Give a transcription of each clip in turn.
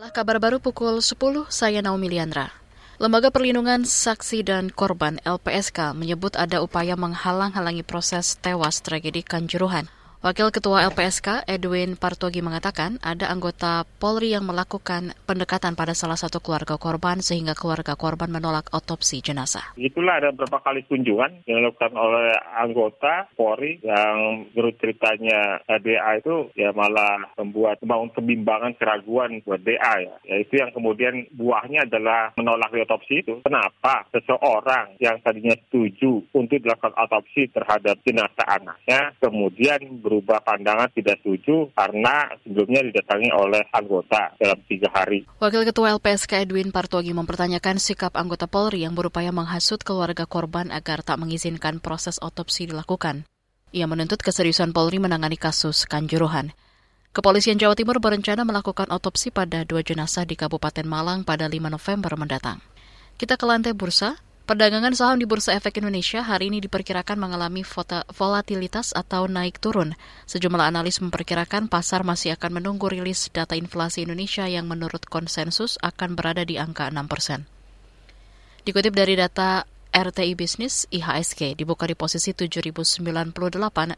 Inilah kabar baru pukul 10, saya Naomi Liandra. Lembaga Perlindungan Saksi dan Korban LPSK menyebut ada upaya menghalang-halangi proses tewas tragedi Kanjuruhan. Wakil Ketua LPSK Edwin Partogi mengatakan ada anggota Polri yang melakukan pendekatan pada salah satu keluarga korban sehingga keluarga korban menolak otopsi jenazah. Itulah ada beberapa kali kunjungan yang dilakukan oleh anggota Polri yang menurut ceritanya DA itu ya malah membuat membangun kebimbangan keraguan buat DA ya. ya. Itu yang kemudian buahnya adalah menolak otopsi itu. Kenapa seseorang yang tadinya setuju untuk dilakukan otopsi terhadap jenazah anaknya kemudian berubah pandangan tidak setuju karena sebelumnya didatangi oleh anggota dalam tiga hari. Wakil Ketua LPSK Edwin Partogi mempertanyakan sikap anggota Polri yang berupaya menghasut keluarga korban agar tak mengizinkan proses otopsi dilakukan. Ia menuntut keseriusan Polri menangani kasus Kanjuruhan. Kepolisian Jawa Timur berencana melakukan otopsi pada dua jenazah di Kabupaten Malang pada 5 November mendatang. Kita ke lantai bursa, Perdagangan saham di Bursa Efek Indonesia hari ini diperkirakan mengalami volatilitas atau naik turun. Sejumlah analis memperkirakan pasar masih akan menunggu rilis data inflasi Indonesia yang menurut konsensus akan berada di angka 6 persen. Dikutip dari data RTI Bisnis, IHSG dibuka di posisi 7.098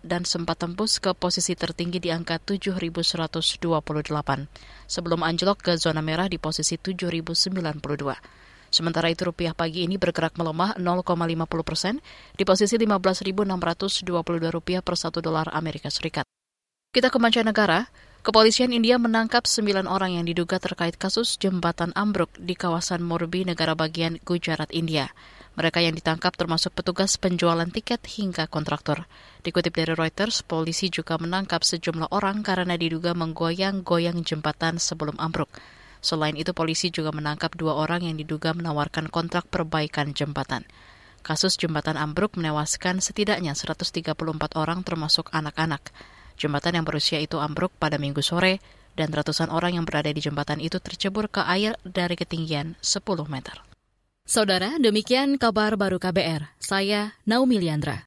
dan sempat tembus ke posisi tertinggi di angka 7.128, sebelum anjlok ke zona merah di posisi 7.092. Sementara itu rupiah pagi ini bergerak melemah 0,50 persen di posisi 15.622 rupiah per satu dolar Amerika Serikat. Kita ke mancanegara, Kepolisian India menangkap sembilan orang yang diduga terkait kasus jembatan ambruk di kawasan Morbi, negara bagian Gujarat, India. Mereka yang ditangkap termasuk petugas penjualan tiket hingga kontraktor. Dikutip dari Reuters, polisi juga menangkap sejumlah orang karena diduga menggoyang-goyang jembatan sebelum ambruk. Selain itu, polisi juga menangkap dua orang yang diduga menawarkan kontrak perbaikan jembatan. Kasus jembatan ambruk menewaskan setidaknya 134 orang termasuk anak-anak. Jembatan yang berusia itu ambruk pada minggu sore dan ratusan orang yang berada di jembatan itu tercebur ke air dari ketinggian 10 meter. Saudara, demikian kabar baru KBR. Saya Naomi Liandra.